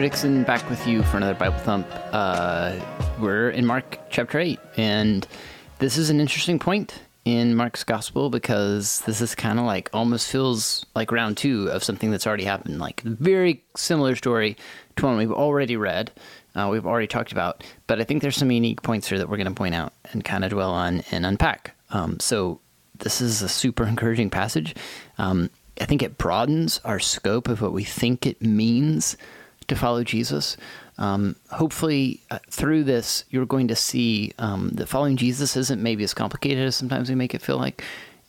Dixon back with you for another Bible Thump. Uh, we're in Mark chapter 8, and this is an interesting point in Mark's gospel because this is kind of like almost feels like round two of something that's already happened. Like, very similar story to one we've already read, uh, we've already talked about, but I think there's some unique points here that we're going to point out and kind of dwell on and unpack. Um, so, this is a super encouraging passage. Um, I think it broadens our scope of what we think it means to follow Jesus. Um, hopefully, uh, through this, you're going to see um, that following Jesus isn't maybe as complicated as sometimes we make it feel like,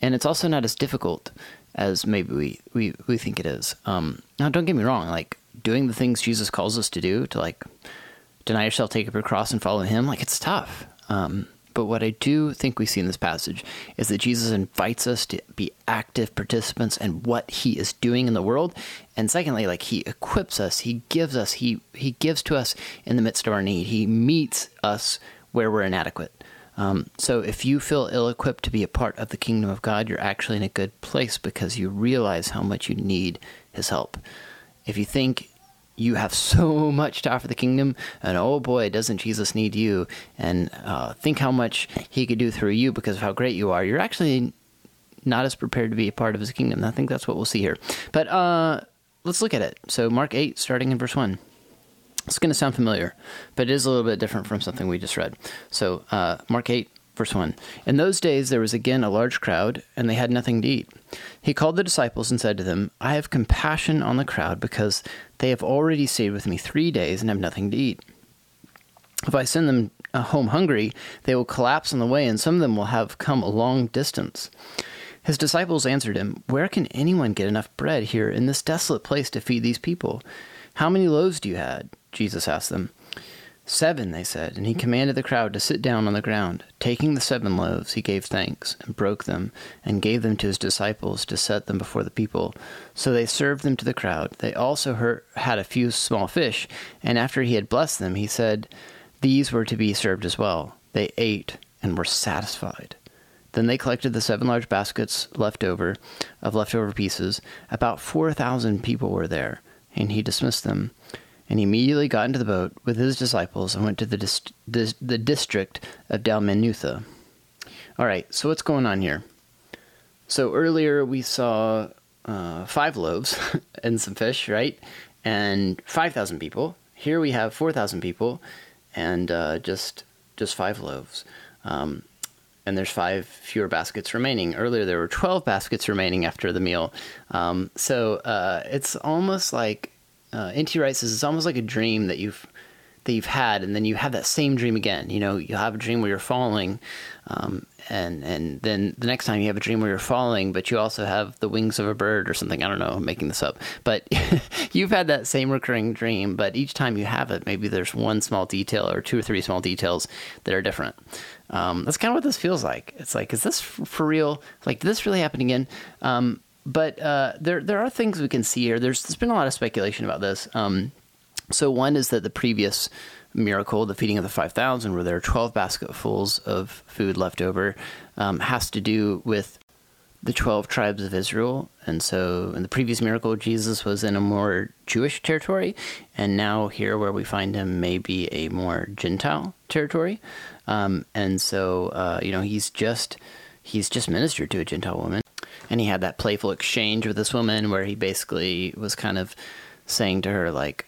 and it's also not as difficult as maybe we we, we think it is. Um, now, don't get me wrong; like doing the things Jesus calls us to do, to like deny yourself, take up your cross, and follow Him, like it's tough. But what I do think we see in this passage is that Jesus invites us to be active participants in what he is doing in the world. And secondly, like he equips us, he gives us, he he gives to us in the midst of our need. He meets us where we're inadequate. Um, so if you feel ill equipped to be a part of the kingdom of God, you're actually in a good place because you realize how much you need his help. If you think you have so much to offer the kingdom, and oh boy, doesn't Jesus need you? And uh, think how much he could do through you because of how great you are. You're actually not as prepared to be a part of his kingdom. I think that's what we'll see here. But uh, let's look at it. So, Mark 8, starting in verse 1. It's going to sound familiar, but it is a little bit different from something we just read. So, uh, Mark 8, verse 1. In those days there was again a large crowd, and they had nothing to eat. He called the disciples and said to them, I have compassion on the crowd because they have already stayed with me three days and have nothing to eat. If I send them uh, home hungry, they will collapse on the way, and some of them will have come a long distance. His disciples answered him, Where can anyone get enough bread here in this desolate place to feed these people? How many loaves do you have? Jesus asked them. Seven, they said, and he commanded the crowd to sit down on the ground. Taking the seven loaves, he gave thanks, and broke them, and gave them to his disciples to set them before the people. So they served them to the crowd. They also had a few small fish, and after he had blessed them, he said, These were to be served as well. They ate and were satisfied. Then they collected the seven large baskets left over of leftover pieces. About four thousand people were there, and he dismissed them and he immediately got into the boat with his disciples and went to the, the district of Dalmanutha. All right, so what's going on here? So earlier we saw uh, five loaves and some fish, right? And 5,000 people. Here we have 4,000 people and uh, just just five loaves. Um, and there's five fewer baskets remaining. Earlier, there were 12 baskets remaining after the meal. Um, so uh, it's almost like uh, N.T. Wright says it's almost like a dream that you've that you've had, and then you have that same dream again. You know, you have a dream where you're falling, um, and and then the next time you have a dream where you're falling, but you also have the wings of a bird or something. I don't know, I'm making this up, but you've had that same recurring dream. But each time you have it, maybe there's one small detail or two or three small details that are different. Um, that's kind of what this feels like. It's like, is this for real? Like, did this really happen again? Um, but uh, there there are things we can see here. There's there's been a lot of speculation about this. Um, so one is that the previous miracle, the feeding of the five thousand, where there are twelve basketfuls of food left over, um, has to do with the 12 tribes of Israel. And so in the previous miracle, Jesus was in a more Jewish territory. And now, here where we find him, may be a more Gentile territory. Um, and so, uh, you know, he's just. He's just ministered to a Gentile woman and he had that playful exchange with this woman where he basically was kind of saying to her like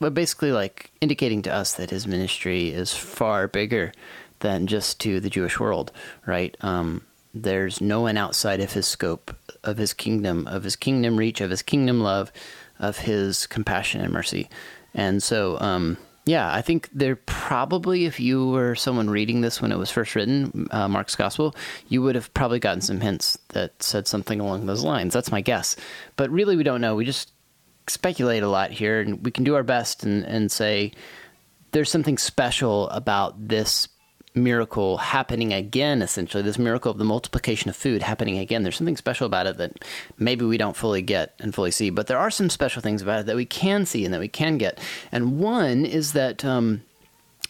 but basically like indicating to us that his ministry is far bigger than just to the Jewish world, right? Um, there's no one outside of his scope, of his kingdom, of his kingdom reach, of his kingdom love, of his compassion and mercy. And so, um, yeah, I think there probably, if you were someone reading this when it was first written, uh, Mark's Gospel, you would have probably gotten some hints that said something along those lines. That's my guess. But really, we don't know. We just speculate a lot here, and we can do our best and, and say there's something special about this miracle happening again, essentially, this miracle of the multiplication of food happening again. There's something special about it that maybe we don't fully get and fully see, but there are some special things about it that we can see and that we can get. And one is that um,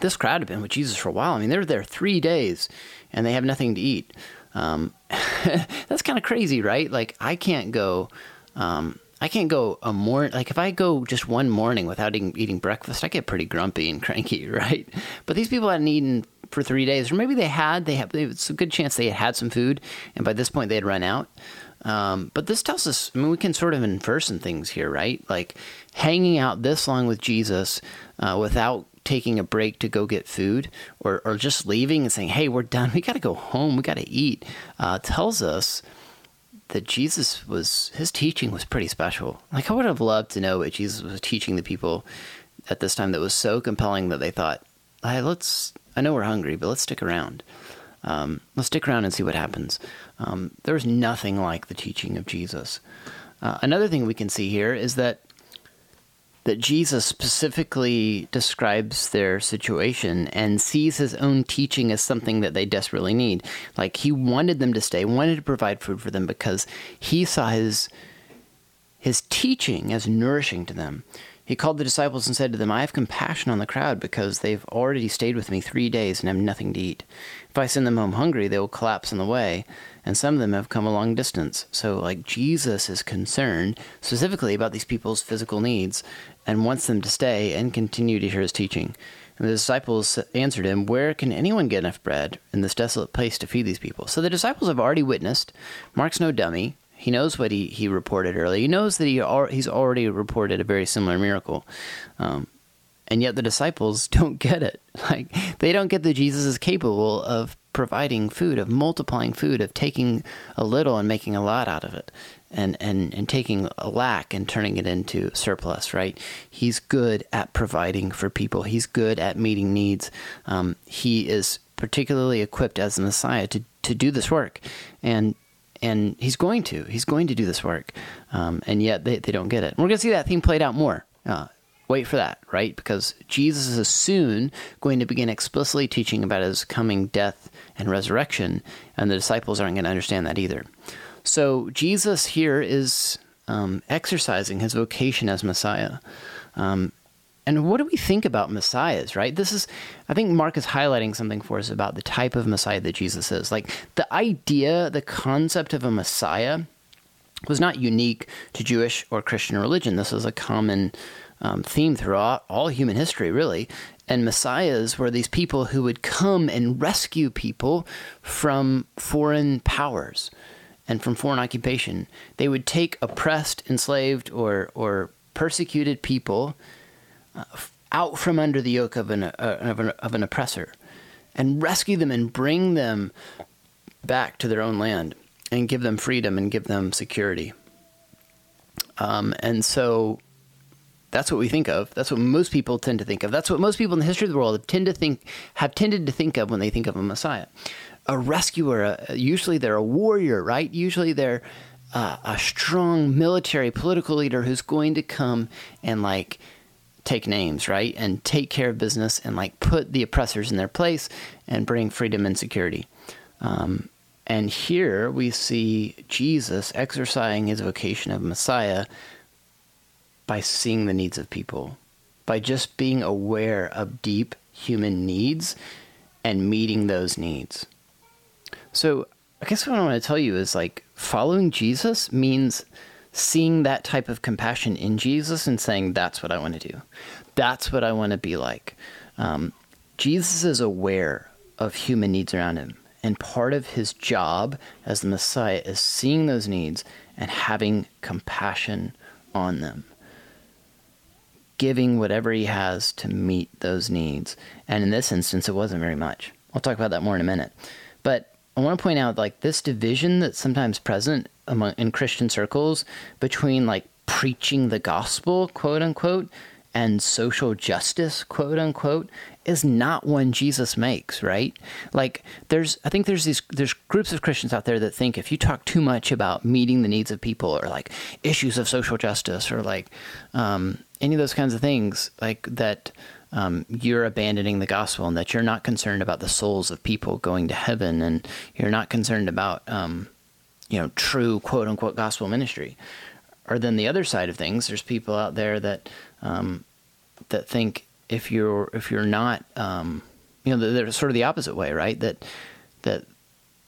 this crowd had been with Jesus for a while. I mean, they were there three days and they have nothing to eat. Um, that's kind of crazy, right? Like, I can't go. Um, I can't go a morning. Like if I go just one morning without eating, eating breakfast, I get pretty grumpy and cranky, right? But these people hadn't eaten for three days, or maybe they had. They have. It's a good chance they had had some food, and by this point they had run out. Um, but this tells us. I mean, we can sort of infer some things here, right? Like hanging out this long with Jesus uh, without taking a break to go get food or, or just leaving and saying, hey, we're done. We got to go home. We got to eat, uh, tells us that Jesus was, his teaching was pretty special. Like, I would have loved to know what Jesus was teaching the people at this time that was so compelling that they thought, hey, let's, I know we're hungry, but let's stick around. Um, let's stick around and see what happens. Um, there's nothing like the teaching of Jesus. Uh, another thing we can see here is that that Jesus specifically describes their situation and sees his own teaching as something that they desperately need. Like he wanted them to stay, wanted to provide food for them because he saw his his teaching as nourishing to them. He called the disciples and said to them, I have compassion on the crowd because they've already stayed with me three days and have nothing to eat. If I send them home hungry, they will collapse on the way, and some of them have come a long distance. So, like, Jesus is concerned specifically about these people's physical needs and wants them to stay and continue to hear his teaching. And the disciples answered him, Where can anyone get enough bread in this desolate place to feed these people? So the disciples have already witnessed. Mark's no dummy. He knows what he, he reported earlier. He knows that he he's already reported a very similar miracle. Um, and yet the disciples don't get it. Like, they don't get that Jesus is capable of providing food, of multiplying food, of taking a little and making a lot out of it and, and, and taking a lack and turning it into surplus, right? He's good at providing for people, he's good at meeting needs. Um, he is particularly equipped as the Messiah to, to do this work. And and he's going to. He's going to do this work. Um, and yet they, they don't get it. And we're going to see that theme played out more. Uh, wait for that, right? Because Jesus is soon going to begin explicitly teaching about his coming death and resurrection, and the disciples aren't going to understand that either. So Jesus here is um, exercising his vocation as Messiah. Um, and what do we think about messiahs, right? This is, I think Mark is highlighting something for us about the type of messiah that Jesus is. Like the idea, the concept of a messiah was not unique to Jewish or Christian religion. This is a common um, theme throughout all human history, really. And messiahs were these people who would come and rescue people from foreign powers and from foreign occupation. They would take oppressed, enslaved, or, or persecuted people out from under the yoke of an, uh, of, an, of an oppressor and rescue them and bring them back to their own land and give them freedom and give them security. Um, and so that's what we think of. That's what most people tend to think of. That's what most people in the history of the world tend to think have tended to think of when they think of a Messiah a rescuer. A, usually they're a warrior, right? Usually they're uh, a strong military political leader who's going to come and like take names, right? And take care of business and like put the oppressors in their place and bring freedom and security. Um, and here we see Jesus exercising his vocation of Messiah by seeing the needs of people, by just being aware of deep human needs and meeting those needs. So I guess what I want to tell you is like following Jesus means seeing that type of compassion in Jesus and saying, that's what I want to do. That's what I want to be like. Um, Jesus is aware of human needs around him. And part of his job as the Messiah is seeing those needs and having compassion on them, giving whatever he has to meet those needs. And in this instance, it wasn't very much. I'll talk about that more in a minute. But I want to point out like this division that's sometimes present among in Christian circles between like preaching the gospel, quote unquote, and social justice, quote unquote, is not one Jesus makes, right? Like there's I think there's these there's groups of Christians out there that think if you talk too much about meeting the needs of people or like issues of social justice or like um, any of those kinds of things, like that um, you're abandoning the gospel and that you're not concerned about the souls of people going to heaven and you're not concerned about um, you know true quote unquote gospel ministry or then the other side of things there's people out there that um, that think if you're if you're not um, you know they're sort of the opposite way right that that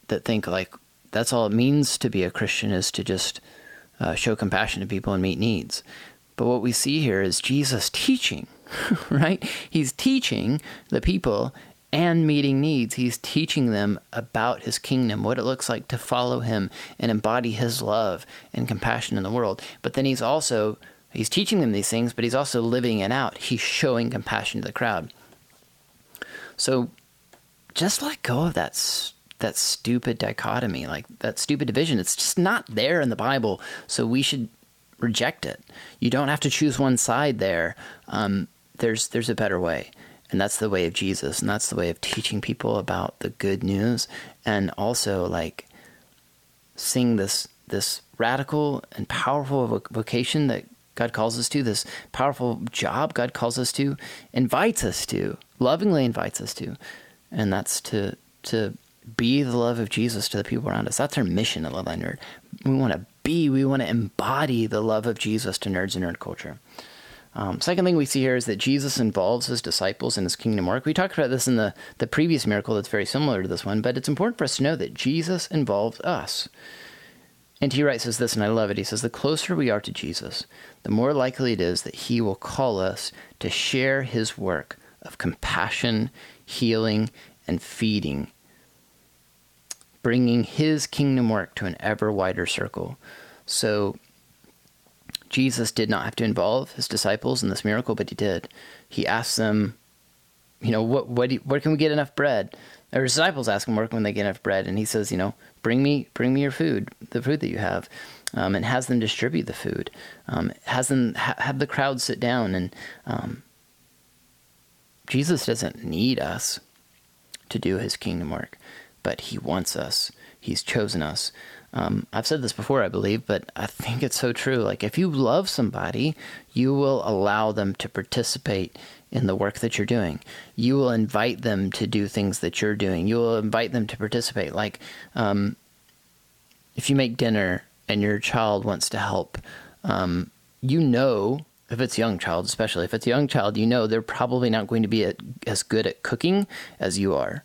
that think like that's all it means to be a Christian is to just uh, show compassion to people and meet needs. But what we see here is Jesus teaching, right? He's teaching the people and meeting needs. He's teaching them about his kingdom, what it looks like to follow him and embody his love and compassion in the world. But then he's also he's teaching them these things, but he's also living it out. He's showing compassion to the crowd. So just let go of that that stupid dichotomy, like that stupid division. It's just not there in the Bible, so we should reject it. You don't have to choose one side there. Um, there's there's a better way, and that's the way of Jesus, and that's the way of teaching people about the good news, and also like seeing this this radical and powerful vocation that God calls us to, this powerful job God calls us to, invites us to, lovingly invites us to, and that's to to be the love of Jesus to the people around us. That's our mission at Love Nerd. We want to be, we want to embody the love of Jesus to nerds and nerd culture. Um, second thing we see here is that Jesus involves his disciples in his kingdom work. We talked about this in the, the previous miracle that's very similar to this one, but it's important for us to know that Jesus involves us. And he writes us this, and I love it. He says, The closer we are to Jesus, the more likely it is that he will call us to share his work of compassion, healing, and feeding bringing his kingdom work to an ever wider circle. So Jesus did not have to involve his disciples in this miracle, but he did. He asked them, you know, what, what, where can we get enough bread? Their disciples ask him where can they get enough bread, and he says, you know, bring me, bring me your food, the food that you have, um, and has them distribute the food, um, has them ha- have the crowd sit down, and um, Jesus doesn't need us to do his kingdom work but He wants us. He's chosen us. Um, I've said this before, I believe, but I think it's so true. Like, if you love somebody, you will allow them to participate in the work that you're doing. You will invite them to do things that you're doing. You will invite them to participate. Like, um, if you make dinner and your child wants to help, um, you know, if it's a young child, especially if it's a young child, you know they're probably not going to be as good at cooking as you are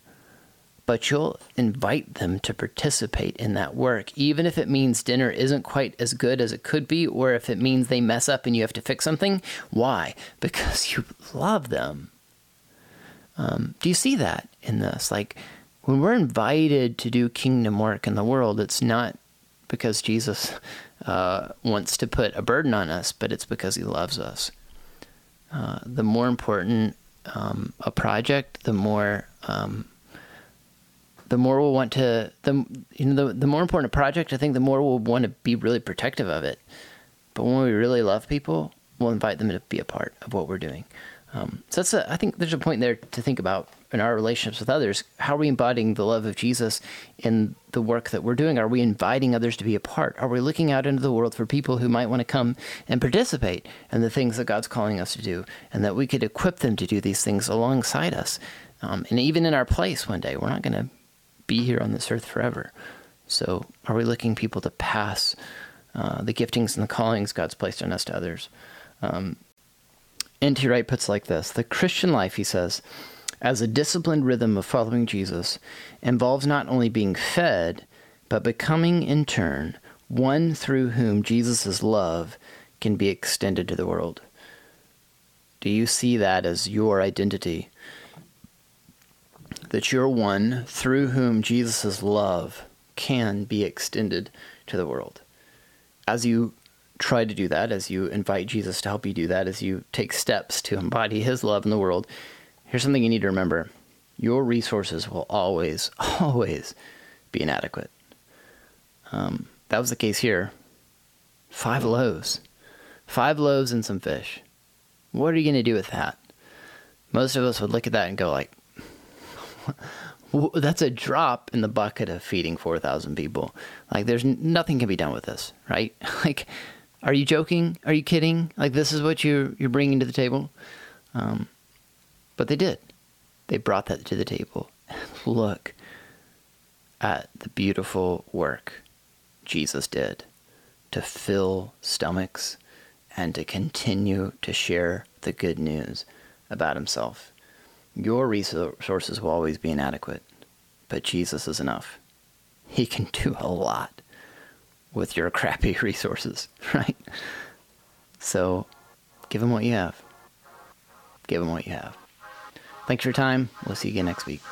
but you'll invite them to participate in that work, even if it means dinner isn't quite as good as it could be, or if it means they mess up and you have to fix something. Why? Because you love them. Um, do you see that in this? Like, when we're invited to do kingdom work in the world, it's not because Jesus uh, wants to put a burden on us, but it's because he loves us. Uh, the more important um, a project, the more um, the more we'll want to the you know the, the more important a project i think the more we'll want to be really protective of it. But when we really love people we'll invite them to be a part of what we're doing. Um, so that's a, i think there's a point there to think about in our relationships with others. How are we embodying the love of jesus in the work that we're doing? Are we inviting others to be a part? Are we looking out into the world for people who might want to come and participate in the things that god's calling us to do and that we could equip them to do these things alongside us? Um, and even in our place one day we're not going to be here on this earth forever. So, are we looking people to pass uh, the giftings and the callings God's placed on us to others? Um, N.T. Wright puts like this The Christian life, he says, as a disciplined rhythm of following Jesus, involves not only being fed, but becoming in turn one through whom Jesus' love can be extended to the world. Do you see that as your identity? That you're one through whom Jesus' love can be extended to the world. As you try to do that, as you invite Jesus to help you do that, as you take steps to embody his love in the world, here's something you need to remember your resources will always, always be inadequate. Um, that was the case here. Five loaves. Five loaves and some fish. What are you going to do with that? Most of us would look at that and go like, that's a drop in the bucket of feeding 4,000 people. Like, there's nothing can be done with this, right? like, are you joking? Are you kidding? Like, this is what you're, you're bringing to the table? Um, but they did. They brought that to the table. Look at the beautiful work Jesus did to fill stomachs and to continue to share the good news about himself. Your resources will always be inadequate, but Jesus is enough. He can do a lot with your crappy resources, right? So give him what you have. Give him what you have. Thanks for your time. We'll see you again next week.